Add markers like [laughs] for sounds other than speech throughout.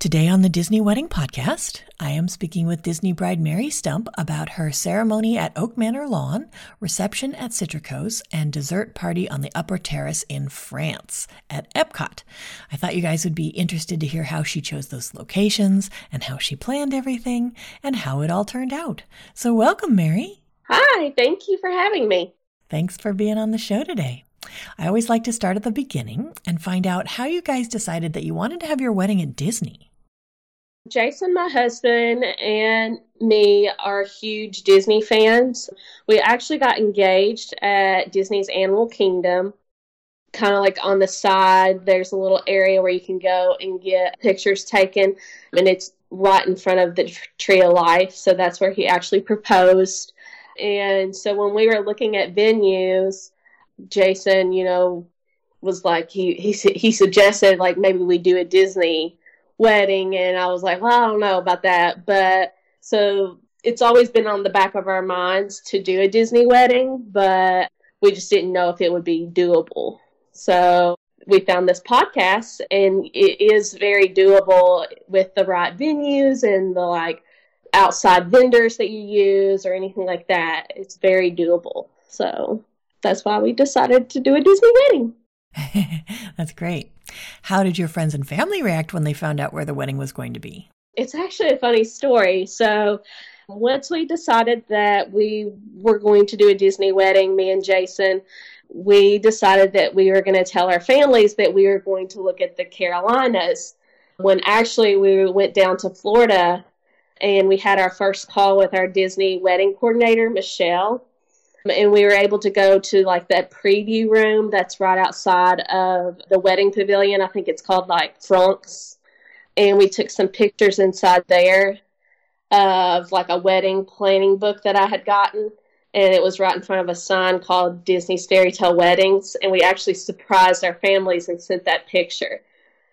Today on the Disney Wedding Podcast, I am speaking with Disney bride Mary Stump about her ceremony at Oak Manor Lawn, reception at Citricos, and dessert party on the upper terrace in France at Epcot. I thought you guys would be interested to hear how she chose those locations and how she planned everything and how it all turned out. So, welcome, Mary. Hi, thank you for having me. Thanks for being on the show today. I always like to start at the beginning and find out how you guys decided that you wanted to have your wedding at Disney. Jason, my husband, and me are huge Disney fans. We actually got engaged at Disney's Animal Kingdom. Kind of like on the side, there's a little area where you can go and get pictures taken, and it's right in front of the Tree of Life. So that's where he actually proposed. And so when we were looking at venues, Jason, you know, was like he he he suggested like maybe we do a Disney wedding and I was like, well, I don't know about that. But so it's always been on the back of our minds to do a Disney wedding, but we just didn't know if it would be doable. So we found this podcast and it is very doable with the right venues and the like outside vendors that you use or anything like that. It's very doable. So that's why we decided to do a Disney wedding. [laughs] That's great. How did your friends and family react when they found out where the wedding was going to be? It's actually a funny story. So, once we decided that we were going to do a Disney wedding, me and Jason, we decided that we were going to tell our families that we were going to look at the Carolinas. When actually we went down to Florida and we had our first call with our Disney wedding coordinator, Michelle and we were able to go to like that preview room that's right outside of the wedding pavilion. I think it's called like Franck's. And we took some pictures inside there of like a wedding planning book that I had gotten. And it was right in front of a sign called Disney's Fairy Tale Weddings. And we actually surprised our families and sent that picture.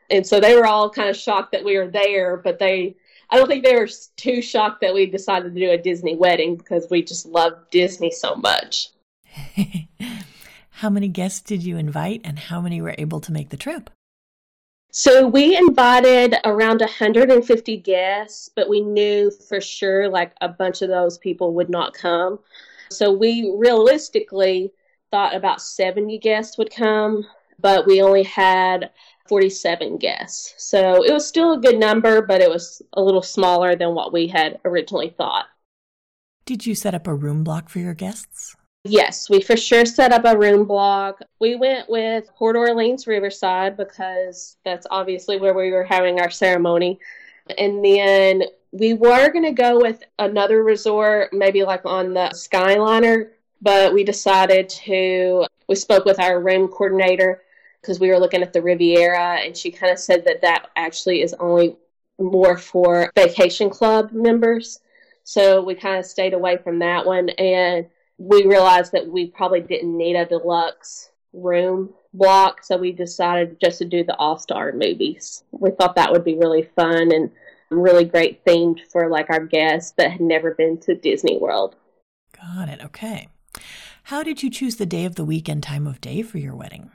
And so they were all kind of shocked that we were there, but they I don't think they were too shocked that we decided to do a Disney wedding because we just love Disney so much. [laughs] how many guests did you invite and how many were able to make the trip? So we invited around 150 guests, but we knew for sure like a bunch of those people would not come. So we realistically thought about 70 guests would come, but we only had 47 guests. So it was still a good number, but it was a little smaller than what we had originally thought. Did you set up a room block for your guests? Yes, we for sure set up a room block. We went with Port Orleans Riverside because that's obviously where we were having our ceremony. And then we were going to go with another resort, maybe like on the Skyliner, but we decided to, we spoke with our room coordinator because we were looking at the Riviera, and she kind of said that that actually is only more for vacation club members. So we kind of stayed away from that one, and we realized that we probably didn't need a deluxe room block, so we decided just to do the All Star movies. We thought that would be really fun and really great themed for like our guests that had never been to Disney World. Got it. Okay. How did you choose the day of the week and time of day for your wedding?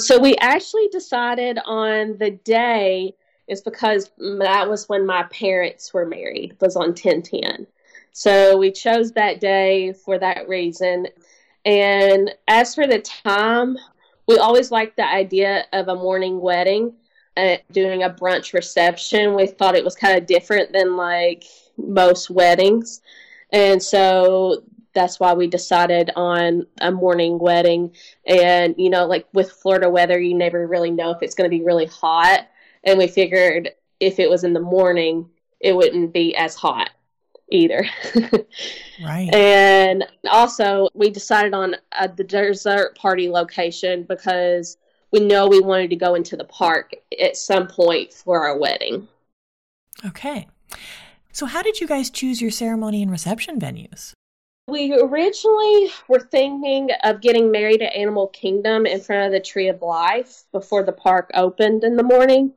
So we actually decided on the day is because that was when my parents were married, was on 1010. So we chose that day for that reason. And as for the time, we always liked the idea of a morning wedding, uh, doing a brunch reception. We thought it was kind of different than like most weddings. And so that's why we decided on a morning wedding. And, you know, like with Florida weather, you never really know if it's going to be really hot. And we figured if it was in the morning, it wouldn't be as hot either. [laughs] right. And also, we decided on a, the dessert party location because we know we wanted to go into the park at some point for our wedding. Okay. So, how did you guys choose your ceremony and reception venues? We originally were thinking of getting married at Animal Kingdom in front of the Tree of Life before the park opened in the morning.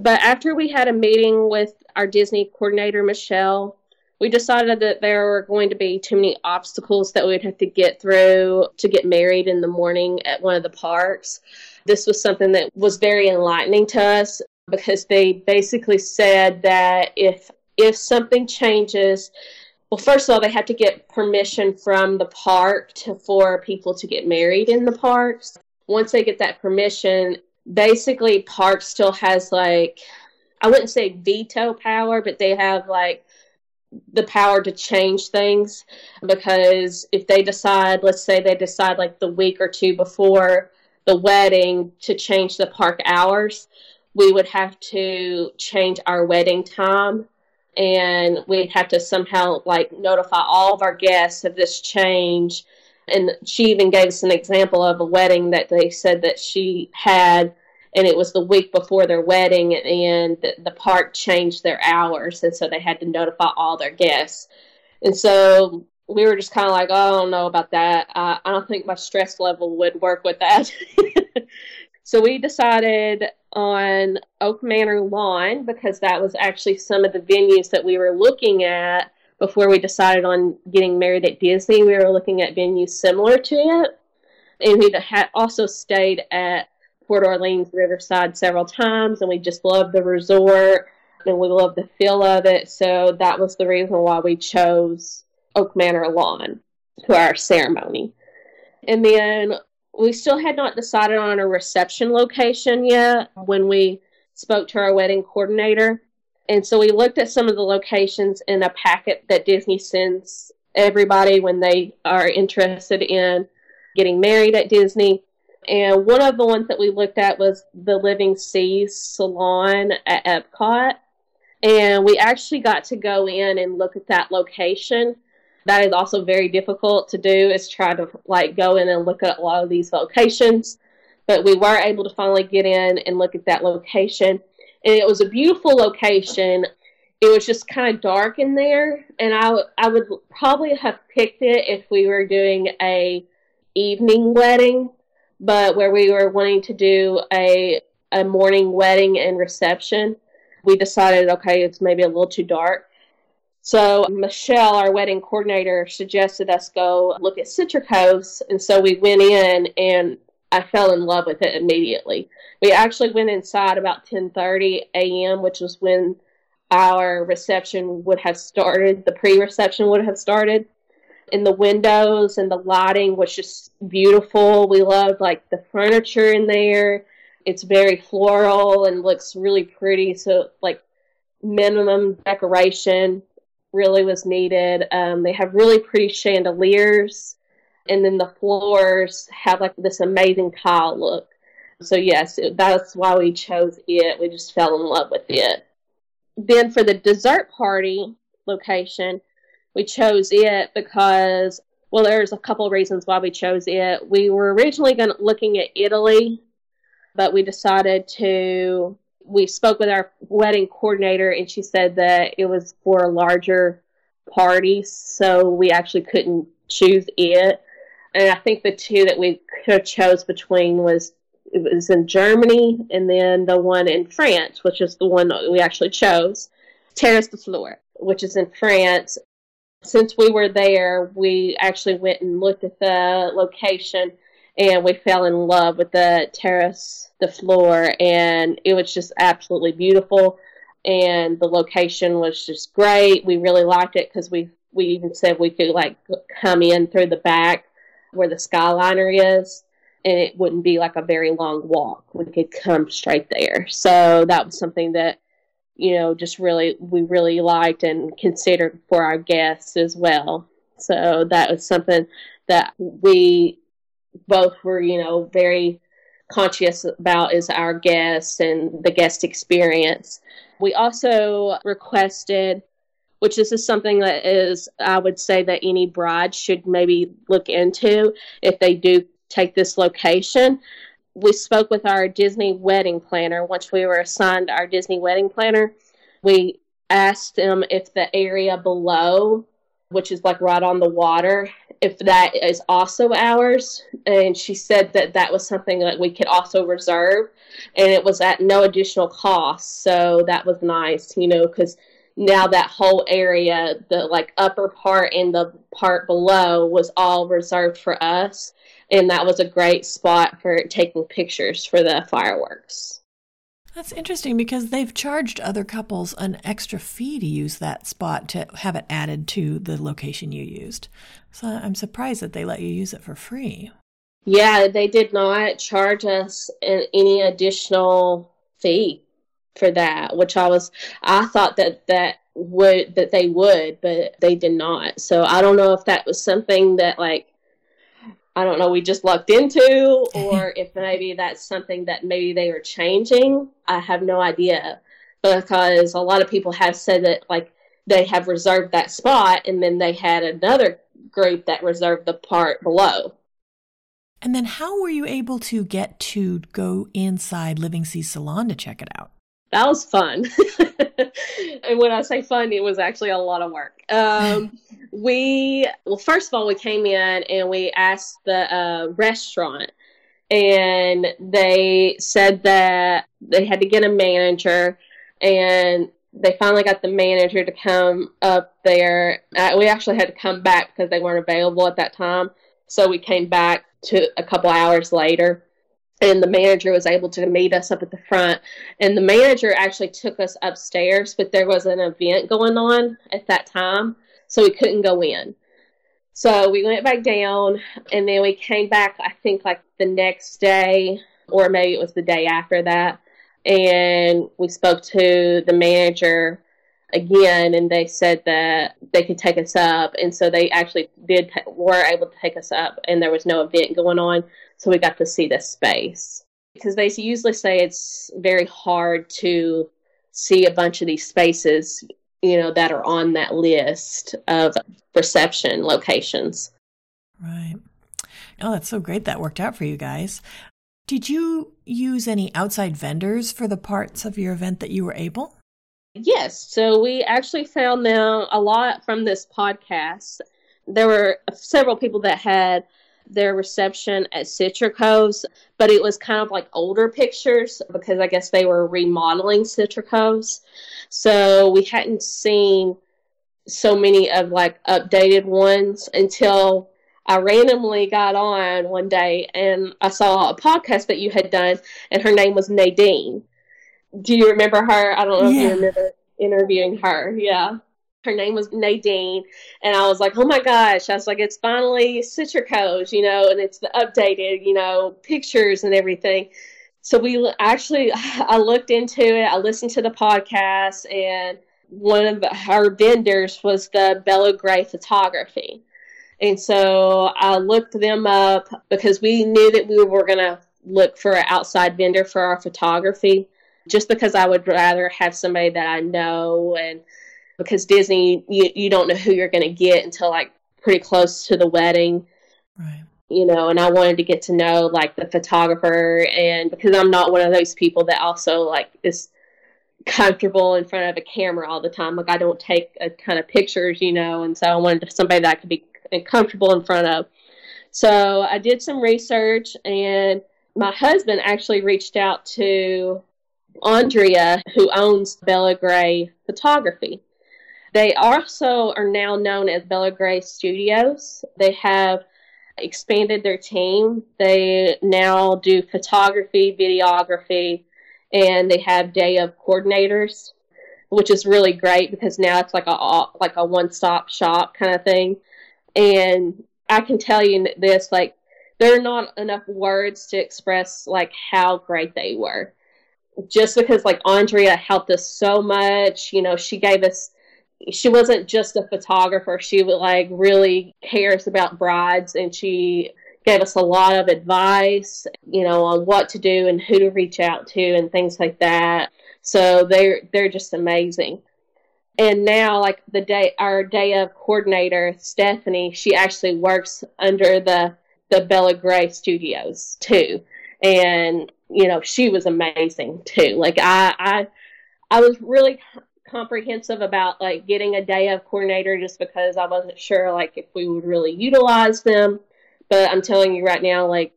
But after we had a meeting with our Disney coordinator, Michelle, we decided that there were going to be too many obstacles that we'd have to get through to get married in the morning at one of the parks. This was something that was very enlightening to us because they basically said that if if something changes, well, first of all, they have to get permission from the park to, for people to get married in the parks. Once they get that permission, basically, park still has like I wouldn't say veto power, but they have like the power to change things because if they decide, let's say they decide like the week or two before the wedding to change the park hours, we would have to change our wedding time and we'd have to somehow like notify all of our guests of this change. And she even gave us an example of a wedding that they said that she had and it was the week before their wedding, and the park changed their hours, and so they had to notify all their guests. And so we were just kind of like, oh, I don't know about that. Uh, I don't think my stress level would work with that. [laughs] so we decided on Oak Manor Lawn because that was actually some of the venues that we were looking at before we decided on getting married at Disney. We were looking at venues similar to it. And we had also stayed at Port Orleans Riverside several times, and we just loved the resort and we loved the feel of it. So that was the reason why we chose Oak Manor Lawn for our ceremony. And then we still had not decided on a reception location yet when we spoke to our wedding coordinator. And so we looked at some of the locations in a packet that Disney sends everybody when they are interested in getting married at Disney. And one of the ones that we looked at was the Living Seas Salon at Epcot. And we actually got to go in and look at that location. That is also very difficult to do, is try to like go in and look at a lot of these locations. But we were able to finally get in and look at that location. And it was a beautiful location. It was just kind of dark in there. And I, I would probably have picked it if we were doing a evening wedding but where we were wanting to do a a morning wedding and reception, we decided okay, it's maybe a little too dark. So Michelle, our wedding coordinator, suggested us go look at Citricos, and so we went in and I fell in love with it immediately. We actually went inside about 10:30 a.m., which was when our reception would have started. The pre-reception would have started, And the windows and the lighting was just beautiful. We loved like the furniture in there. It's very floral and looks really pretty. So like minimum decoration really was needed. Um, they have really pretty chandeliers, and then the floors have like this amazing tile look. So yes, that's why we chose it. We just fell in love with it. Then for the dessert party location, we chose it because well there's a couple reasons why we chose it we were originally going looking at italy but we decided to we spoke with our wedding coordinator and she said that it was for a larger party, so we actually couldn't choose it. And i think the two that we could have chose between was it was in germany and then the one in france which is the one that we actually chose Terrace des Fleurs which is in france. Since we were there, we actually went and looked at the location and we fell in love with the Terrace des Fleurs, and it was just absolutely beautiful. And the location was just great. We really liked it because we we even said we could like come in through the back where the Skyliner is, and it wouldn't be like a very long walk. We could come straight there. So that was something that you know, just really, we really liked and considered for our guests as well. So that was something that we both were, you know, very conscious about is our guests and the guest experience. We also requested, which this is something that is, I would say that any bride should maybe look into if they do take this location. We spoke with our Disney wedding planner once we were assigned our Disney wedding planner. We asked them if the area below, which is like right on the water, if that is also ours. And she said that that was something that we could also reserve and it was at no additional cost. So that was nice, you know, because now that whole area, the like upper part and the part below was all reserved for us. And that was a great spot for taking pictures for the fireworks. That's interesting because they've charged other couples an extra fee to use that spot to have it added to the location you used. So I'm surprised that they let you use it for free. Yeah, they did not charge us any additional fee for that, which I was I thought that that would that they would, but they did not. So I don't know if that was something that like I don't know we just lucked into [laughs] or if maybe that's something that maybe they are changing. I have no idea because a lot of people have said that like they have reserved that spot and then they had another group that reserved the part below. And then how were you able to get to go inside Living Sea Salon to check it out? That was fun. [laughs] and when I say fun, it was actually a lot of work. Um, [laughs] we, well, first of all, we came in and we asked the uh, restaurant, and they said that they had to get a manager, and they finally got the manager to come up there. Uh, we actually had to come back because they weren't available at that time. So we came back to a couple hours later and the manager was able to meet us up at the front. And the manager actually took us upstairs but there was an event going on at that time so we couldn't go in. So we went back down and then we came back i think like the next day or maybe it was the day after that. And we spoke to the manager again and they said that they could take us up. And so they actually did were able to take us up and there was no event going on so we got to see this space because they usually say it's very hard to see a bunch of these spaces you know that are on that list of reception locations right oh that's so great that worked out for you guys did you use any outside vendors for the parts of your event that you were able Yes. So we actually found them a lot from this podcast. There were several people that had their reception at Citricos, but it was kind of like older pictures because I guess they were remodeling Citricos. So we hadn't seen so many of like updated ones until I randomly got on one day and I saw a podcast that you had done and her name was Nadine do you remember her? I don't know yeah. if you remember interviewing her. Yeah. Her name was Nadine. And I was like, oh my gosh. I was like, it's finally Citricos, you know, and it's the updated, you know, pictures and everything. So we actually, [sighs] I looked into it. I listened to the podcast, and one of her vendors was the Bella Gray Photography. And so I looked them up because we knew that we were going to look for an outside vendor for our photography just because I would rather have somebody that I know and because Disney you, you don't know who you're going to get until like pretty close to the wedding. Right. You know, and I wanted to get to know like the photographer and because I'm not one of those people that also like is comfortable in front of a camera all the time. Like I don't take a ton of pictures, you know, and so I wanted somebody that I could be comfortable in front of. So I did some research and my husband actually reached out to Andrea, who owns Bella Gray Photography. They also are now known as Bella Gray Studios. They have expanded their team. They now do photography, videography, and they have day of coordinators, which is really great because now it's like a like a one-stop shop kind of thing. And I can tell you this like there are not enough words to express like how great they were just because like Andrea helped us so much, you know, she gave us she wasn't just a photographer, she like really cares about brides and she gave us a lot of advice, you know, on what to do and who to reach out to and things like that. So they're they're just amazing. And now, like the day, our day of coordinator Stephanie, she actually works under the the Bella Gray Studios too, and you know she was amazing too. Like I I I was really comprehensive about like getting a day of coordinator just because I wasn't sure like if we would really utilize them. But I'm telling you right now, like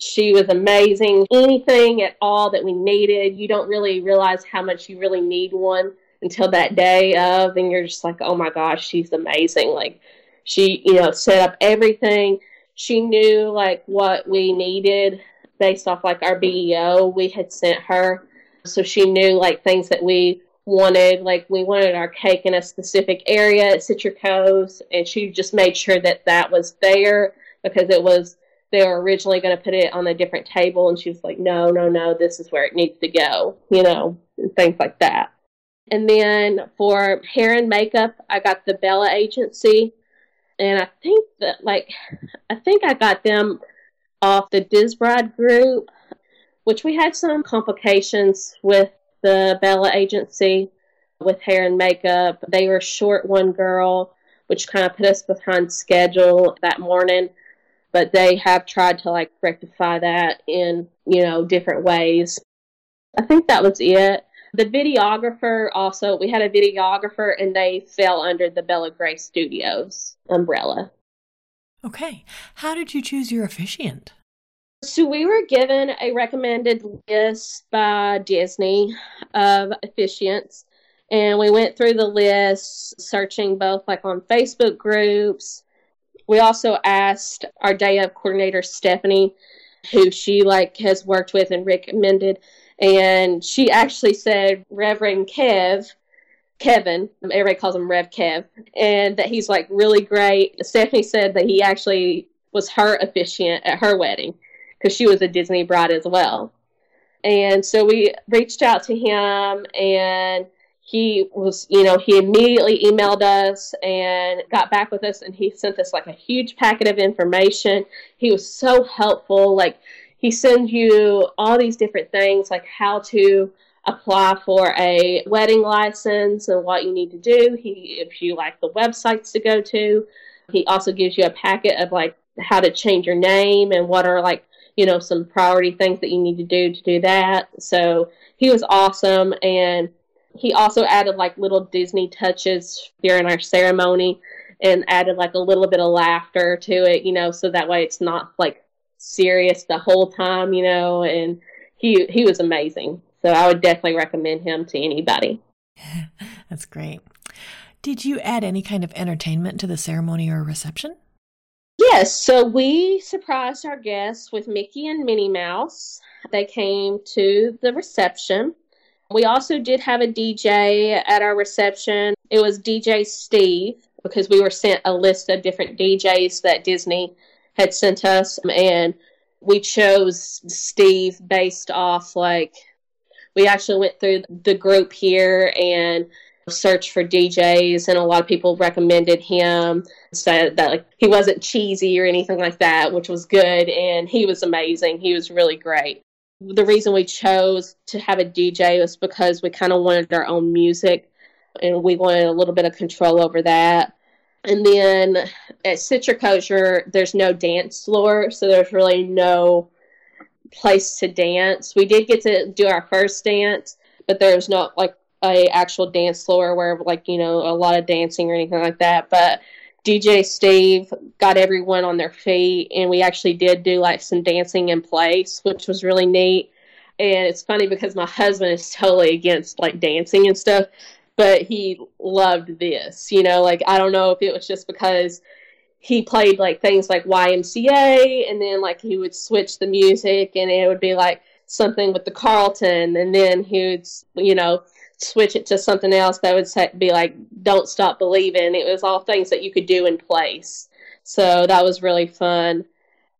she was amazing. Anything at all that we needed, you don't really realize how much you really need one until that day of, and you're just like, oh my gosh, she's amazing. Like she, you know, set up everything. She knew like what we needed based off like our BEO we had sent her. So she knew like things that we wanted. Like we wanted our cake in a specific area at Citricos, and she just made sure that that was there because it was they were originally going to put it on a different table, and she was like, "No, no, no, this is where it needs to go," you know, and things like that. And then for hair and makeup, I got the Bella Agency, and I think that like I think I got them off the Disbride group, which we had some complications with the Bella Agency with hair and makeup. They were short one girl, which kind of put us behind schedule that morning. But they have tried to like rectify that in, you know, different ways. I think that was it. The videographer also, we had a videographer and they fell under the Bella Gray Studios umbrella. Okay. How did you choose your officiant? So we were given a recommended list by Disney of officiants, and we went through the list, searching both like on Facebook groups. We also asked our day of coordinator Stephanie, who she like has worked with and recommended and she actually said Reverend Kev, Kevin, everybody calls him Rev Kev, and that he's like really great. Stephanie said that he actually was her officiant at her wedding because she was a Disney bride as well. And so we reached out to him and he was, you know, he immediately emailed us and got back with us and he sent us like a huge packet of information. He was so helpful. Like he sends you all these different things like how to apply for a wedding license and what you need to do. He if you like the websites to go to. He also gives you a packet of like how to change your name and what are like, you know, some priority things that you need to do to do that. So he was awesome and he also added like little Disney touches during our ceremony and added like a little bit of laughter to it, you know, so that way it's not like serious the whole time, you know, and he he was amazing. So I would definitely recommend him to anybody. [laughs] That's great. Did you add any kind of entertainment to the ceremony or reception? Yes, so we surprised our guests with Mickey and Minnie Mouse. They came to the reception. We also did have a DJ at our reception. It was DJ Steve because we were sent a list of different DJs that Disney had sent us, and we chose Steve based off like we actually went through the group here and searched for DJs, and a lot of people recommended him. Said that like he wasn't cheesy or anything like that, which was good, and he was amazing. He was really great. The reason we chose to have a DJ was because we kind of wanted our own music, and we wanted a little bit of control over that. And then at Citricosure, there's no dance floor, so there's really no place to dance. We did get to do our first dance, but there's not like a actual dance floor where like you know a lot of dancing or anything like that. But DJ Steve got everyone on their feet, and we actually did do like some dancing in place, which was really neat. And it's funny because my husband is totally against like dancing and stuff but he loved this. You know, like I don't know if it was just because he played like things like YMCA and then like he would switch the music and it would be like something with the Carlton and then he would you know switch it to something else that would say, be like don't stop believing it was all things that you could do in place so that was really fun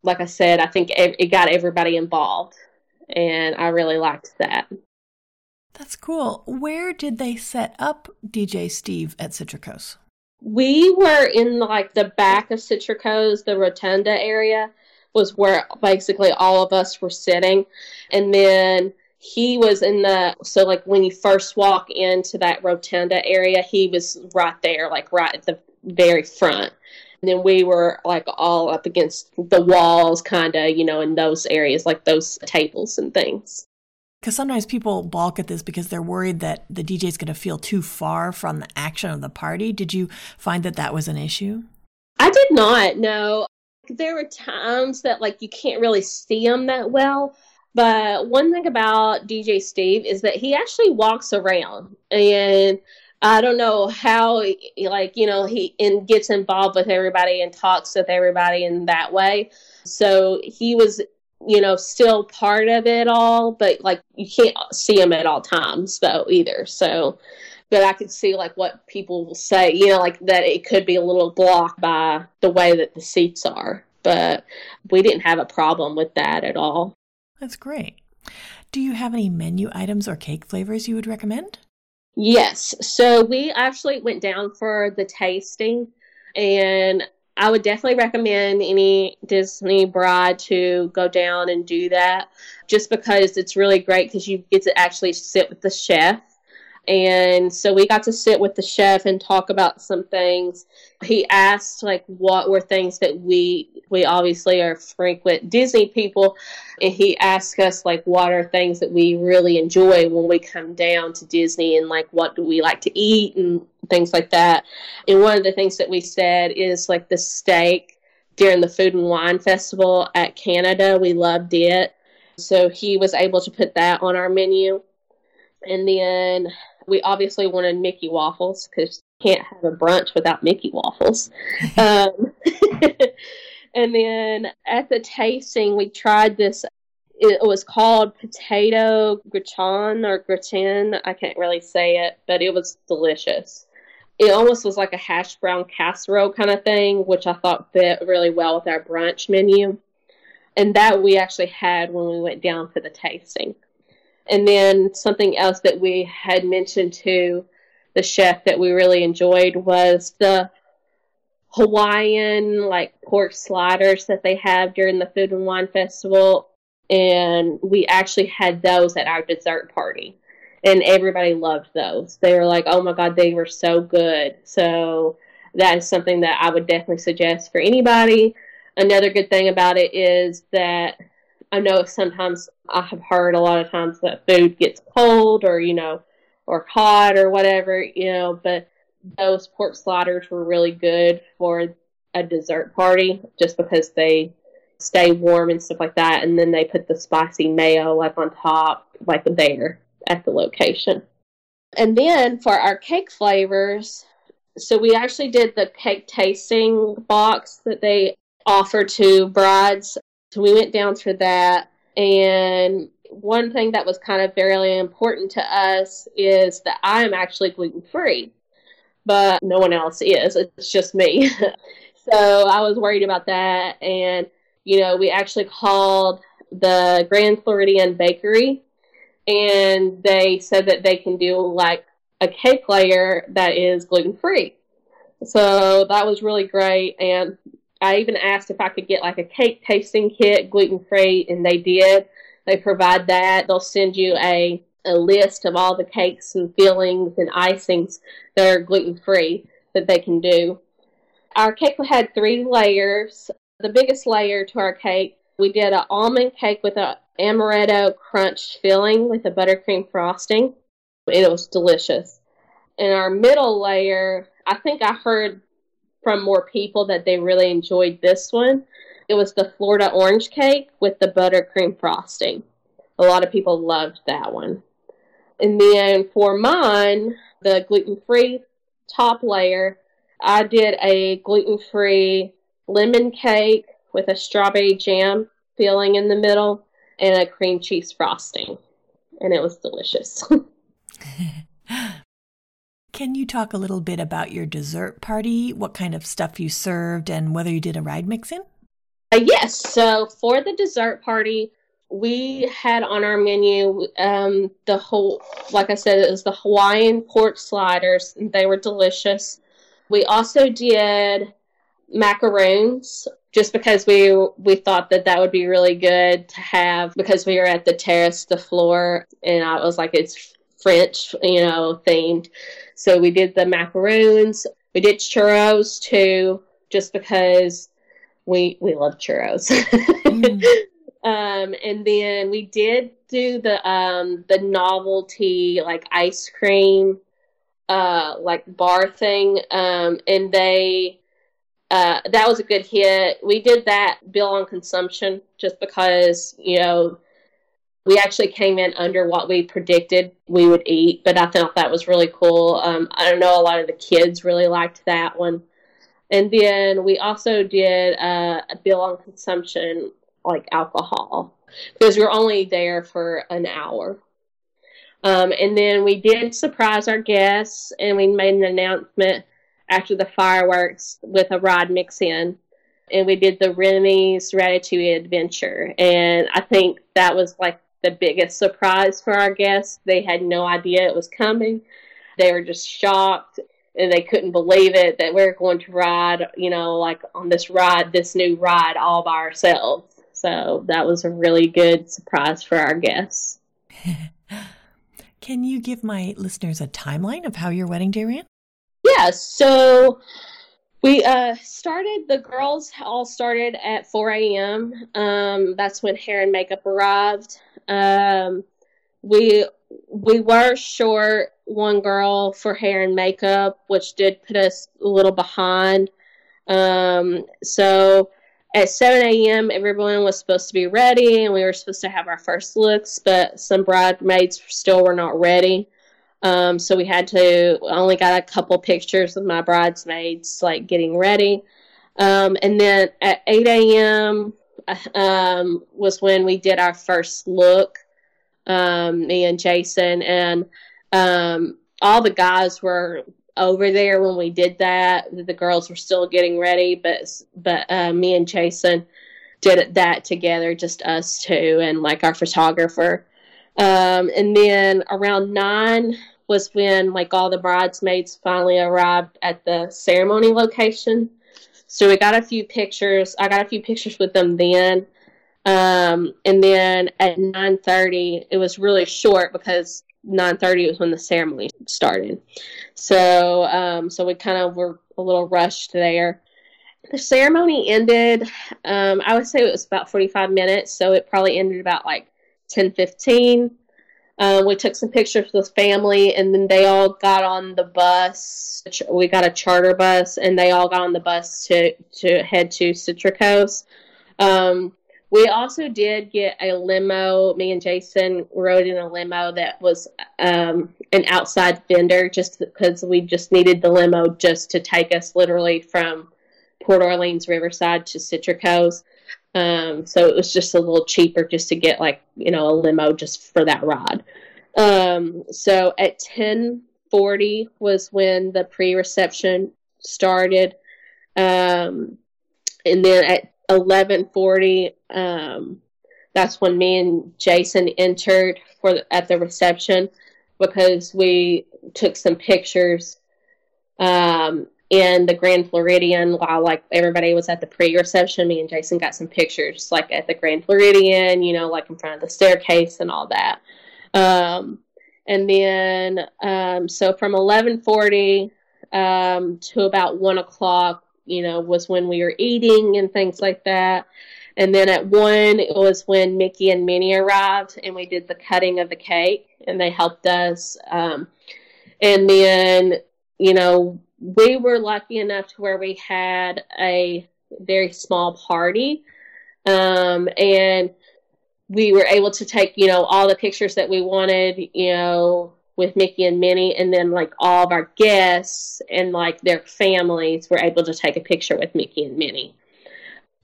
like i said i think it got everybody involved and i really liked that that's cool. Where did they set up DJ Steve at Citricos? We were in like the back of Citricos, the rotunda area was where basically all of us were sitting. And then he was in the so like when you first walk into that rotunda area, he was right there, like right at the very front. And then we were like all up against the walls, kind of, you know, in those areas, like those tables and things. Because sometimes people balk at this because they're worried that the DJ is going to feel too far from the action of the party. Did you find that that was an issue? I did not. No, there were times that like you can't really see them that well. But one thing about DJ Steve is that he actually walks around and I don't know how, like, you know, he and gets involved with everybody and talks with everybody in that way. So he was, you know, still part of it all, but like you can't see him at all times, though, either. So, but I could see like what people will say, you know, like that it could be a little blocked by the way that the seats are. But we didn't have a problem with that at all. That's great. Do you have any menu items or cake flavors you would recommend? Yes. So we actually went down for the tasting, and I would definitely recommend any Disney bride to go down and do that just because it's really great because you get to actually sit with the chef and so we got to sit with the chef and talk about some things. He asked like what were things that we we obviously are frequent Disney people and he asked us like what are things that we really enjoy when we come down to Disney and like what do we like to eat and things like that. And one of the things that we said is like the steak during the food and wine festival at Canada. We loved it. So he was able to put that on our menu. And then we obviously wanted Mickey waffles because you can't have a brunch without Mickey waffles. [laughs] um, [laughs] and then at the tasting, we tried this. It was called potato gratin or gratin. I can't really say it, but it was delicious. It almost was like a hash brown casserole kind of thing, which I thought fit really well with our brunch menu. And that we actually had when we went down for the tasting. And then something else that we had mentioned to the chef that we really enjoyed was the Hawaiian like pork sliders that they have during the Food and Wine Festival. And we actually had those at our dessert party. And everybody loved those. They were like, oh my God, they were so good. So that is something that I would definitely suggest for anybody. Another good thing about it is that I know sometimes I have heard a lot of times that food gets cold or, you know, or hot or whatever, you know, but those pork sliders were really good for a dessert party just because they stay warm and stuff like that. And then they put the spicy mayo like on top, like there at the location. And then for our cake flavors, so we actually did the cake tasting box that they offer to brides so we went down for that. And one thing that was kind of very important to us is that I am actually gluten free, but no one else is. It's just me. [laughs] so I was worried about that. And, you know, we actually called the Grand Floridian Bakery and they said that they can do like a cake layer that is gluten free. So that was really great. And I even asked if I could get like a cake tasting kit, gluten free, and they did. They provide that. They'll send you a, a list of all the cakes and fillings and icings that are gluten free that they can do. Our cake had three layers. The biggest layer to our cake, we did an almond cake with a amaretto crunch filling with a buttercream frosting. It was delicious. In our middle layer, I think I heard from more people that they really enjoyed this one. It was the Florida orange cake with the buttercream frosting. A lot of people loved that one. And then for mine, the gluten free top layer, I did a gluten free lemon cake with a strawberry jam filling in the middle and a cream cheese frosting. And it was delicious. [laughs] Can you talk a little bit about your dessert party, what kind of stuff you served, and whether you did a ride mixin? Uh, yes. So for the dessert party, we had on our menu um, the whole, like I said, it was the Hawaiian pork sliders. and They were delicious. We also did macaroons, just because we we thought that that would be really good to have because we were at the Terrace des Fleurs, and I was like, it's French, you know, themed. So we did the macaroons. We did churros too, just because we we love churros. Mm. [laughs] um, and then we did do the um the novelty like ice cream uh like bar thing um and they uh, that was a good hit. We did that bill on consumption just because, you know, we actually came in under what we predicted we would eat, but I thought that was really cool. Um, I don't know, a lot of the kids really liked that one. And then we also did uh, a bill on consumption, like alcohol, because we were only there for an hour. Um, and then we did surprise our guests, and we made an announcement after the fireworks with a ride mix in. And we did the Remy's Ratatouille Adventure. And I think that was like the biggest surprise for our guests. They had no idea it was coming. They were just shocked and they couldn't believe it that we are going to ride, you know, like on this ride, this new ride all by ourselves. So that was a really good surprise for our guests. [laughs] Can you give my listeners a timeline of how your wedding day ran? Yeah, so we uh, started, the girls all started at 4 a.m. Um, that's when hair and makeup arrived. Um, we we were short one girl for hair and makeup, which did put us a little behind. Um, so at 7 a.m., everyone was supposed to be ready, and we were supposed to have our first looks, but some bridesmaids still were not ready. Um, so we had to only got a couple pictures of my bridesmaids like getting ready. Um, and then at 8 a.m. Um, was when we did our first look, um, me and Jason, and um, all the guys were over there when we did that. The girls were still getting ready, but but uh, me and Jason did that together, just us two, and like our photographer. Um, and then around nine, was when like all the bridesmaids finally arrived at the ceremony location. So we got a few pictures. I got a few pictures with them then. Um, and then at 9:30, it was really short because 9:30 was when the ceremony started. So um, so we kind of were a little rushed there. The ceremony ended. Um, I would say it was about 45 minutes, so it probably ended about like 10:15. Um, we took some pictures with family, and then they all got on the bus. We got a charter bus, and they all got on the bus to to head to Citricos. Um, we also did get a limo. Me and Jason rode in a limo that was um, an outside vendor, just because we just needed the limo just to take us literally from Port Orleans Riverside to Citricos. Um, so it was just a little cheaper just to get like, you know, a limo just for that ride. Um, so at 1040 was when the pre-reception started. Um, and then at 1140, um, that's when me and Jason entered for the, at the reception because we took some pictures um, in the Grand Floridian while like everybody was at the pre-reception. Me and Jason got some pictures like at the Grand Floridian, you know, like in front of the staircase and all that. Um, and then um, so from 11:40 um, to about one o'clock, you know, was when we were eating and things like that. And then at one, it was when Mickey and Minnie arrived, and we did the cutting of the cake, and they helped us. Um, and then, you know, we were lucky enough to where we had a very small party. Um, and we were able to take, you know, all the pictures that we wanted, you know, with Mickey and Minnie, and then like all of our guests and like their families were able to take a picture with Mickey and Minnie.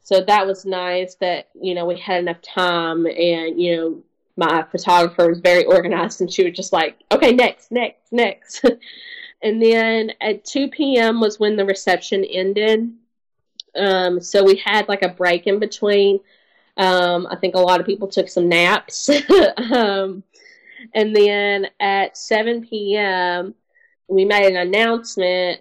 So that was nice that, you know, we had enough time and, you know, my photographer was very organized and she was just like, okay, next, next, next. [laughs] and then at 2 p.m. was when the reception ended. Um, so we had like a break in between. Um, I think a lot of people took some naps. [laughs] um, and then at 7 p.m., we made an announcement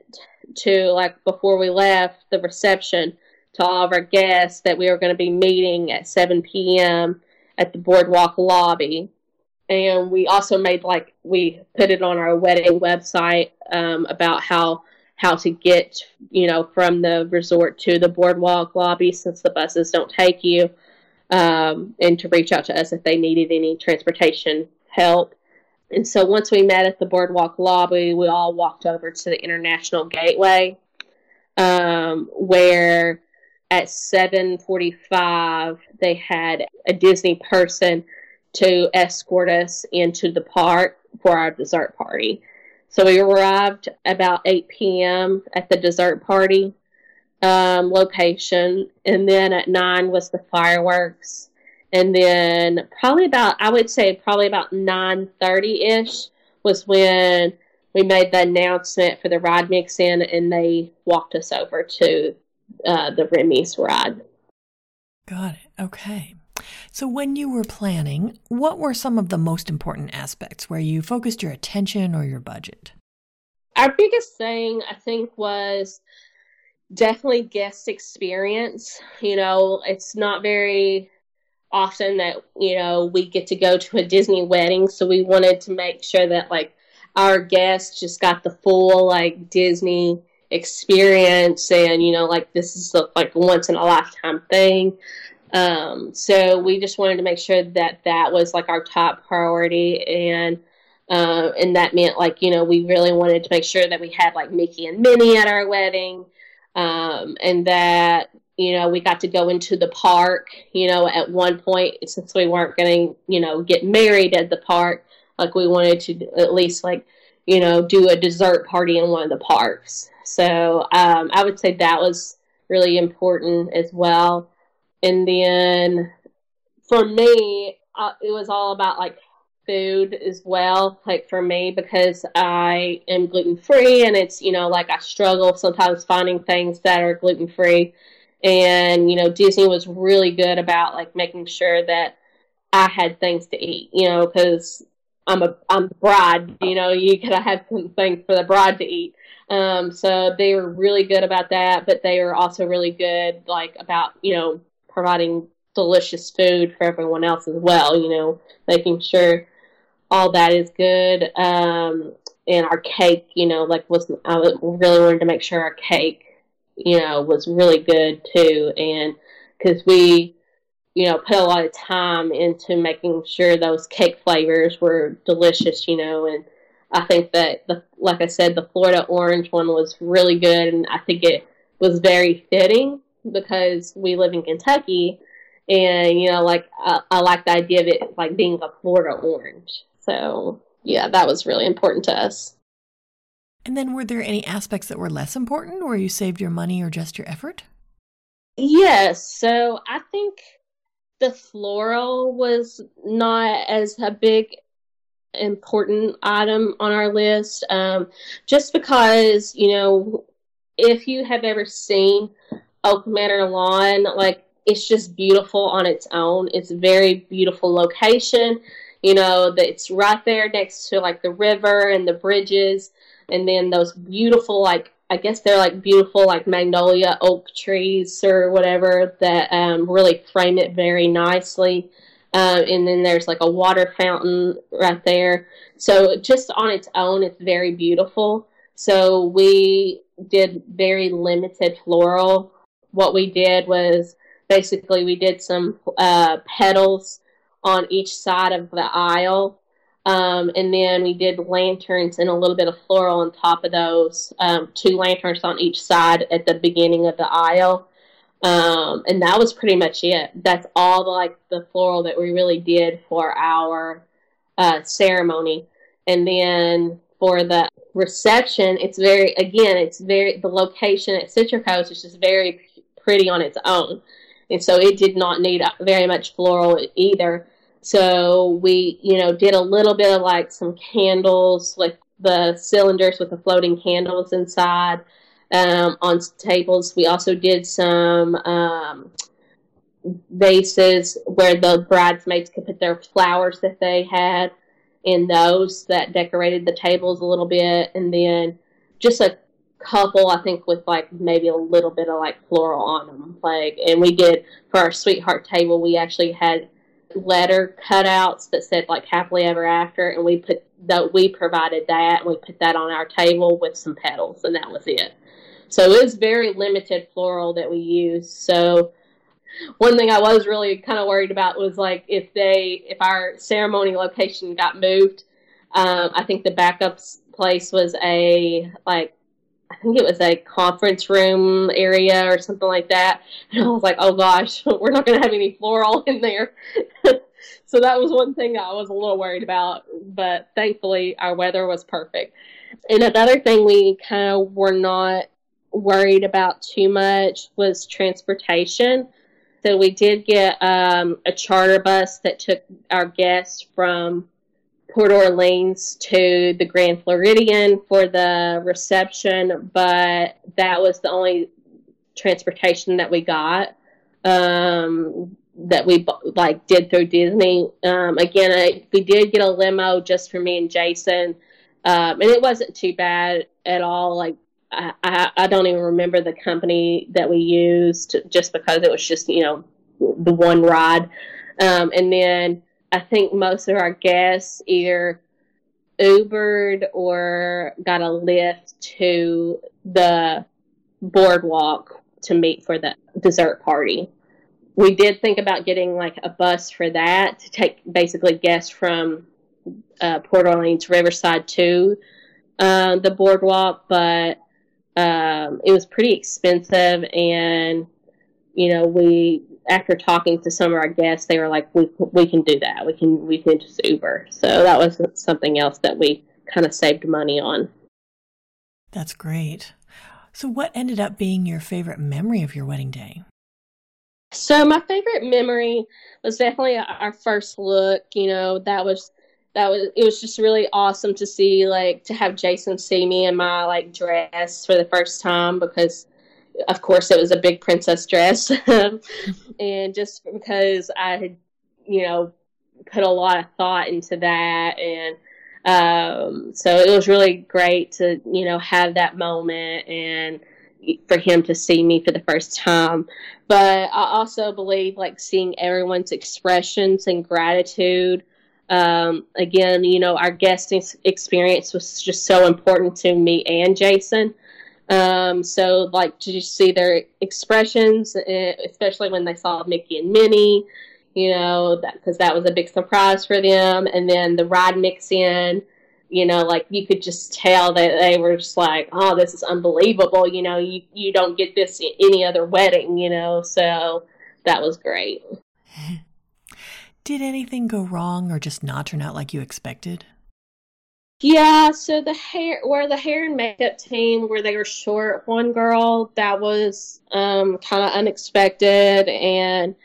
to like before we left the reception to all of our guests that we were going to be meeting at 7 p.m. at the boardwalk lobby. And we also made like we put it on our wedding website um, about how how to get you know from the resort to the boardwalk lobby since the buses don't take you, um, and to reach out to us if they needed any transportation help. And so once we met at the boardwalk lobby, we all walked over to the International Gateway, um, where at 7:45 they had a Disney person to escort us into the park for our dessert party. So we arrived about 8 p.m. at the dessert party um, location, and then at 9 was the fireworks. And then probably about, I would say probably about 9.30ish was when we made the announcement for the ride mix in, and they walked us over to uh, the Remy's ride. Got it. Okay. So, when you were planning, what were some of the most important aspects where you focused your attention or your budget? Our biggest thing, I think, was definitely guest experience. You know, it's not very often that, you know, we get to go to a Disney wedding. So, we wanted to make sure that, like, our guests just got the full, like, Disney experience and, you know, like, this is a, like once in a lifetime thing. Um, so we just wanted to make sure that that was like our top priority, and uh, and that meant like you know we really wanted to make sure that we had like Mickey and Minnie at our wedding, um, and that you know we got to go into the park. You know, at one point since we weren't going to you know get married at the park, like we wanted to at least like you know do a dessert party in one of the parks. So um, I would say that was really important as well and then for me, uh, it was all about like food as well. Like for me, because I am gluten free, and it's you know like I struggle sometimes finding things that are gluten free. And you know, Disney was really good about like making sure that I had things to eat. You know, because I'm a I'm the bride. You know, you gotta have some things for the bride to eat. Um, so they were really good about that, but they were also really good like about you know providing delicious food for everyone else as well. You know, making sure all that is good. Um, and our cake, you know, like was I really wanted to make sure our cake, you know, was really good too, and because we, you know, put a lot of time into making sure those cake flavors were delicious, you know, and I think that the like I said, the Florida orange one was really good, and I think it was very fitting because we live in Kentucky, and you know, like I, I like the idea of it like being a Florida orange. So yeah, that was really important to us. And then, were there any aspects that were less important, where you saved your money or just your effort? Yes. So I think the floral was not as a big important item on our list, um, just because you know if you have ever seen Oak Manor Lawn, like it's just beautiful on its own. It's a very beautiful location. You know, that it's right there next to like the river and the bridges, and then those beautiful like I guess they're like beautiful like magnolia oak trees or whatever that um, really frame it very nicely. Uh, and then there's like a water fountain right there. So just on its own, it's very beautiful. So we did very limited floral what we did was basically we did some uh, petals on each side of the aisle. Um, and then we did lanterns and a little bit of floral on top of those, um, two lanterns on each side at the beginning of the aisle. Um, and that was pretty much it. That's all the, like the floral that we really did for our uh, ceremony. And then for the reception, it's very again, it's very the location at Citricos is just very pretty on its own. And so it did not need very much floral either. So we, you know, did a little bit of like some candles, like the cylinders with the floating candles inside um, on tables. We also did some um, vases where the bridesmaids could put their flowers that they had in those that decorated the tables a little bit. And then just a couple, I think, with like maybe a little bit of like floral on them. Like, and we did for our sweetheart table, we actually had letter cutouts that said like happily ever after, and we put that we provided that, and we put that on our table with some petals, and that was it. So it was very limited floral that we used. So one thing I was really kind of worried about was like if they if our ceremony location got moved. Um, I think the backup place was a like I think it was a conference room area or something like that. And I was like, oh gosh, [laughs] we're not going to have any floral in there. [laughs] so that was one thing I was a little worried about. But thankfully, our weather was perfect. And another thing we kind of were not worried about too much was transportation. So we did get um, a charter bus that took our guests from Port Orleans to the Grand Floridian for the reception, but that was the only transportation that we got. Um, that we like did through Disney. Um, again, I, we did get a limo just for me and Jason, um, and it wasn't too bad at all. Like I, I, I don't even remember the company that we used, just because it was just you know the one ride, um, and then I think most of our guests either Ubered or got a lift to the boardwalk to meet for the dessert party. We did think about getting like a bus for that to take basically guests from uh, Port Orleans Riverside to uh, the boardwalk, but um, it was pretty expensive, and you know we after talking to some of our guests, they were like, "We we can do that. We can we can just Uber." So that was something else that we kind of saved money on. That's great. So, what ended up being your favorite memory of your wedding day? So, my favorite memory was definitely our first look. You know, that was that was it was just really awesome to see like to have Jason see me in my like dress for the first time because of course, it was a big princess dress. [laughs] and just because I had, you know, put a lot of thought into that. And um, so it was really great to, you know, have that moment and for him to see me for the first time. But I also believe like seeing everyone's expressions and gratitude. Um, again, you know, our guesting experience was just so important to me and Jason. Um, so, like, to see their expressions, eh, especially when they saw Mickey and Minnie, you know, because that, that was a big surprise for them. And then the ride mix in, you know, like you could just tell that they were just like, oh, this is unbelievable. You know, you, you don't get this any other wedding, you know, so that was great. [laughs] Did anything go wrong or just not turn out like you expected? Yeah, so the hair, where the hair and makeup team, where they were short one girl, that was um, kind of unexpected, and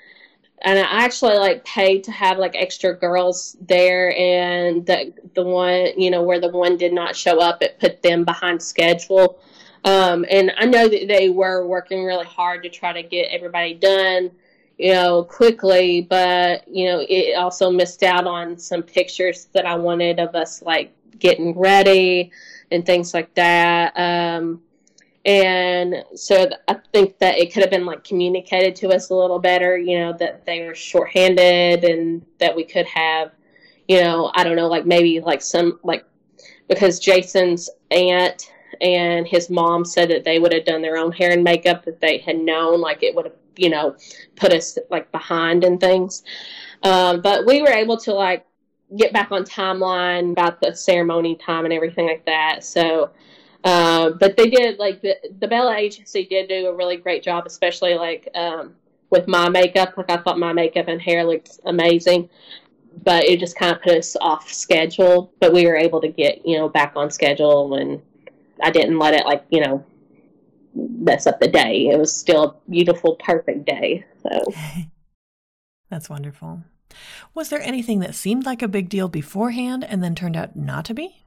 and I actually like paid to have like extra girls there, and the the one you know where the one did not show up, it put them behind schedule. Um, and I know that they were working really hard to try to get everybody done, you know, quickly, but you know, it also missed out on some pictures that I wanted of us like getting ready and things like that. Um, and so I think that it could have been like communicated to us a little better, you know, that they were shorthanded and that we could have, you know, I don't know, like maybe like some, like, because Jason's aunt and his mom said that they would have done their own hair and makeup if they had known, like it would have, you know, put us like behind and things. Um, but we were able to like get back on timeline about the ceremony time and everything like that. So, uh, but they did like the the Bella agency did do a really great job, especially like um, with my makeup. Like I thought my makeup and hair looked amazing, but it just kind of put us off schedule. But we were able to get you know back on schedule, and I didn't let it like you know mess up the day. It was still a beautiful, perfect day. So [laughs] that's wonderful. Was there anything that seemed like a big deal beforehand and then turned out not to be?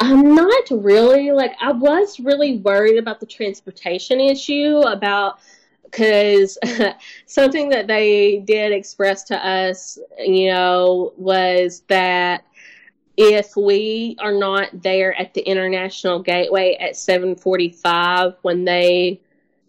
I'm not really. Like, I was really worried about the transportation issue, about because [laughs] something that they did express to us, you know, was that if we are not there at the international gateway at 7:45 when they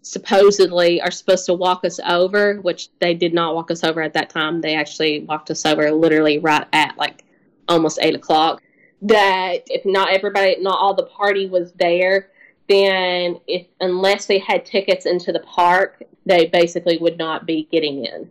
supposedly are supposed to walk us over, which they did not walk us over at that time. They actually walked us over literally right at like almost eight o'clock. That if not everybody, not all the party was there, then if unless they had tickets into the park, they basically would not be getting in.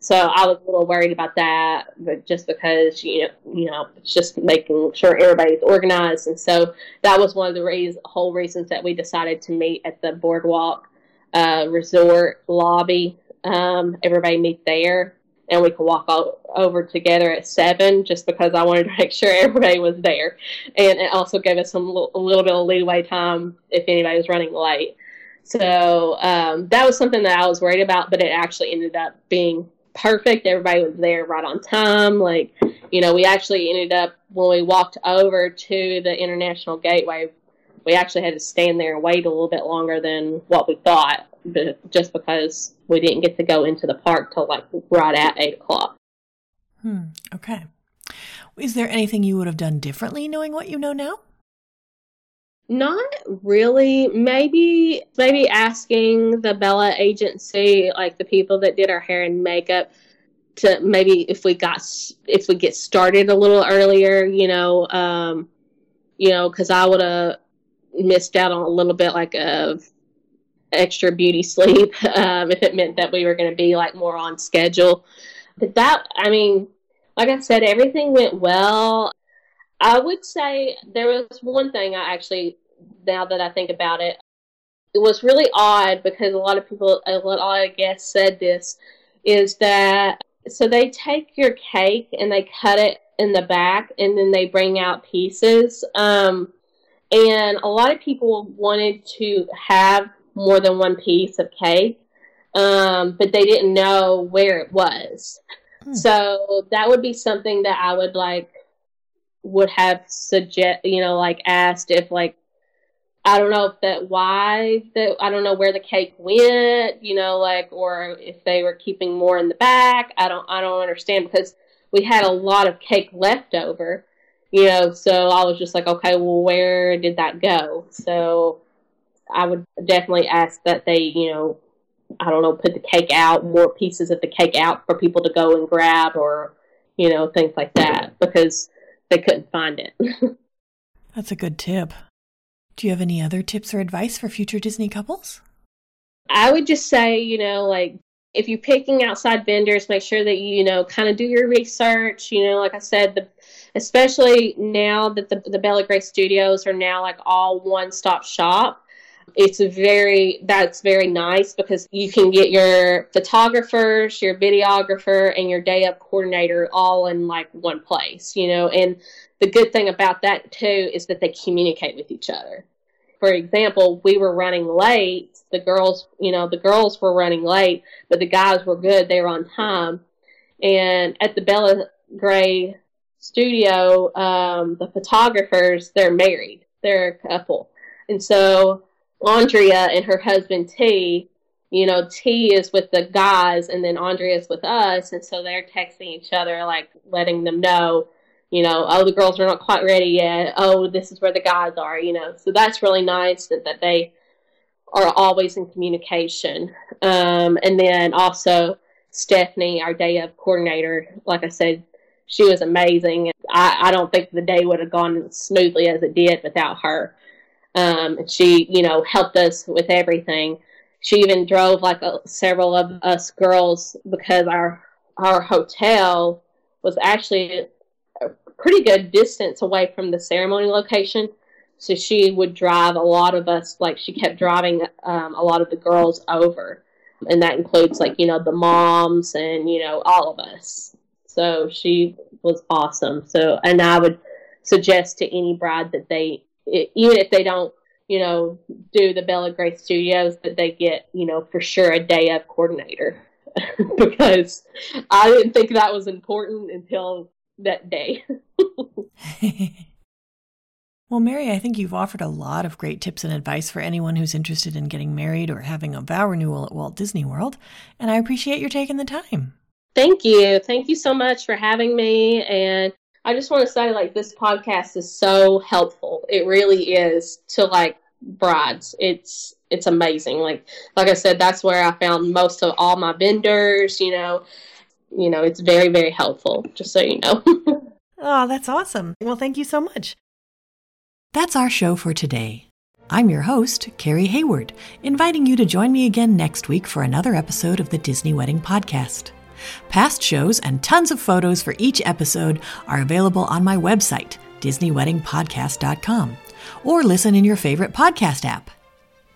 So I was a little worried about that, but just because you know, you know, it's just making sure everybody's organized, and so that was one of the reasons, whole reasons that we decided to meet at the boardwalk uh, resort lobby. Um, everybody meet there, and we could walk all, over together at seven, just because I wanted to make sure [laughs] everybody was there, and it also gave us some a little bit of leeway time if anybody was running late. So um, that was something that I was worried about, but it actually ended up being perfect. Everybody was there right on time. Like, you know, we actually ended up when we walked over to the International Gateway, we actually had to stand there and wait a little bit longer than what we thought, but just because we didn't get to go into the park till like right at eight o'clock. Hmm. Okay. Is there anything you would have done differently knowing what you know now? Not really. Maybe maybe asking the Bella agency, like the people that did our hair and makeup, to maybe if we got if we get started a little earlier, you know, um, you know, because I would have missed out on a little bit like of extra beauty sleep [laughs] um, if it meant that we were going to be like more on schedule. But that, I mean, like I said, everything went well. I would say there was one thing I actually, now that I think about it, it was really odd because a lot of people, a lot of guests said this, is that so they take your cake and they cut it in the back and then they bring out pieces. Um, and a lot of people wanted to have more than one piece of cake, um, but they didn't know where it was. Hmm. So that would be something that I would like would have suggest you know like asked if like I don't know if that why that I don't know where the cake went, you know, like or if they were keeping more in the back. I don't I don't understand because we had a lot of cake left over you know, so I was just like, okay, well, where did that go? So I would definitely ask that they, you know, I don't know, put the cake out, more pieces of the cake out for people to go and grab or, you know, things like that because they couldn't find it. [laughs] That's a good tip. Do you have any other tips or advice for future Disney couples? I would just say, you know, like if you're picking outside vendors, make sure that you, you know, kind of do your research. You know, like I said, the especially now that the, the Bella Grace Studios are now like all one stop shop. It's very, that's very nice because you can get your photographers, your videographer, and your day of coordinator all in like one place, you know. And the good thing about that too is that they communicate with each other. For example, we were running late. The girls, you know, the girls were running late, but the guys were good. They were on time. And at the Bella Grace studio, um, the photographers, they're married. They're a couple. And so Andrea and her husband T, you know, T is with the guys and then Andrea is with us. And so they're texting each other, like letting them know, you know, oh, the girls are not quite ready yet. Oh, this is where the guys are, you know. So that's really nice that, that they are always in communication. Um, and then also Stephanie, our day of coordinator, like I said, she was amazing. I, I don't think the day would have gone as smoothly as it did without her. Um, she, you know, helped us with everything. She even drove like a, several of us girls because our our hotel was actually pretty good distance away from the ceremony location. So she would drive a lot of us, like she kept driving um, a lot of the girls over. And that includes like, you know, the moms and, you know, all of us. So she was awesome. So, and I would suggest to any bride that they, even if they don't, you know, do the Bella Grace Studios, that they get, you know, for sure a day of coordinator [laughs] because I didn't think that was important until that day. [laughs] well, Mary, I think you've offered a lot of great tips and advice for anyone who's interested in getting married or having a vow renewal at Walt Disney World, and I appreciate your taking the time. Thank you. Thank you so much for having me. And I just want to say, like, this podcast is so helpful. It really is to like brides. It's it's amazing. Like like I said, that's where I found most of all my vendors. You know, you know, it's very very helpful. Just so you know. [laughs] oh, that's awesome. Well, thank you so much. That's our show for today. I'm your host, Carrie Hayward, inviting you to join me again next week for another episode of the Disney Wedding Podcast. Past shows and tons of photos for each episode are available on my website, DisneyWeddingPodcast.com, or listen in your favorite podcast app.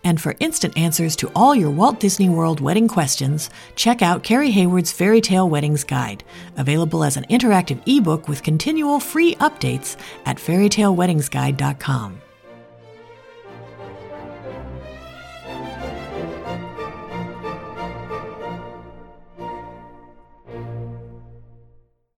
And for instant answers to all your Walt Disney World wedding questions, check out Carrie Hayward's Fairy Tale Weddings Guide, available as an interactive ebook with continual free updates at fairytaleweddingsguide.com.